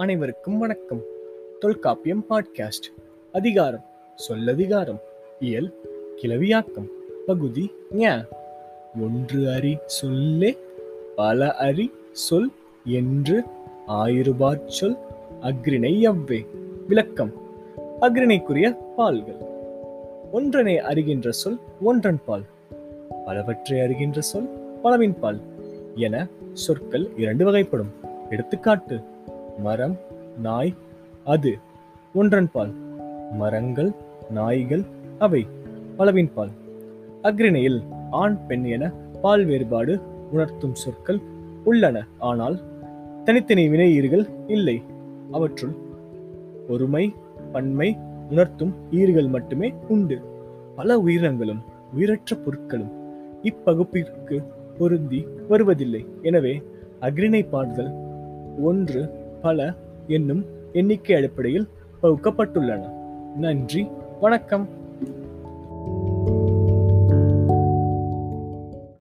அனைவருக்கும் வணக்கம். தொல்காப்பியம் பாட்காஸ்ட் அதிகாரம். சொல்லதிகாரம். இயல். கிளவியாக்கம். பகுதி ஞ. ஒன்று அறி சொல்லே பல அறி சொல் என்று ஆயிரபாற் சொல் அக்ரிணை எவ்வே விளக்கம். அக்ரிணைக்குரிய பால்கள். ஒன்றனை அறிகின்ற சொல் ஒன்றன் பால். பலவற்றை அறிகின்ற சொல் பலவின் பால். என சொற்கள் இரண்டு வகைப்படும். எடுத்துக்காட்டு. மரம் நாய் அது. ஒன்றன் பால். மரங்கள் நாய்கள் அவை. பலவின் பால். அக்ரிணையில் ஆண் பெண் என பால் வேறுபாடு உணர்த்தும் சொற்கள் உள்ளன. ஆனால் தனித்தனி வினையீர்கள் இல்லை. அவற்றுள் ஒருமை பன்மை உணர்த்தும் ஈர்கள் மட்டுமே உண்டு. பல உயிரினங்களும் உயிரற்ற பொருட்களும் இப்பகுப்பிற்கு பொருந்தி வருவதில்லை. எனவே அக்ரிணை பாடுதல் ஒன்று பல என்னும் எண்ணிக்கை அடிப்படையில் பகுக்கப்பட்டுள்ளன. நன்றி வணக்கம்.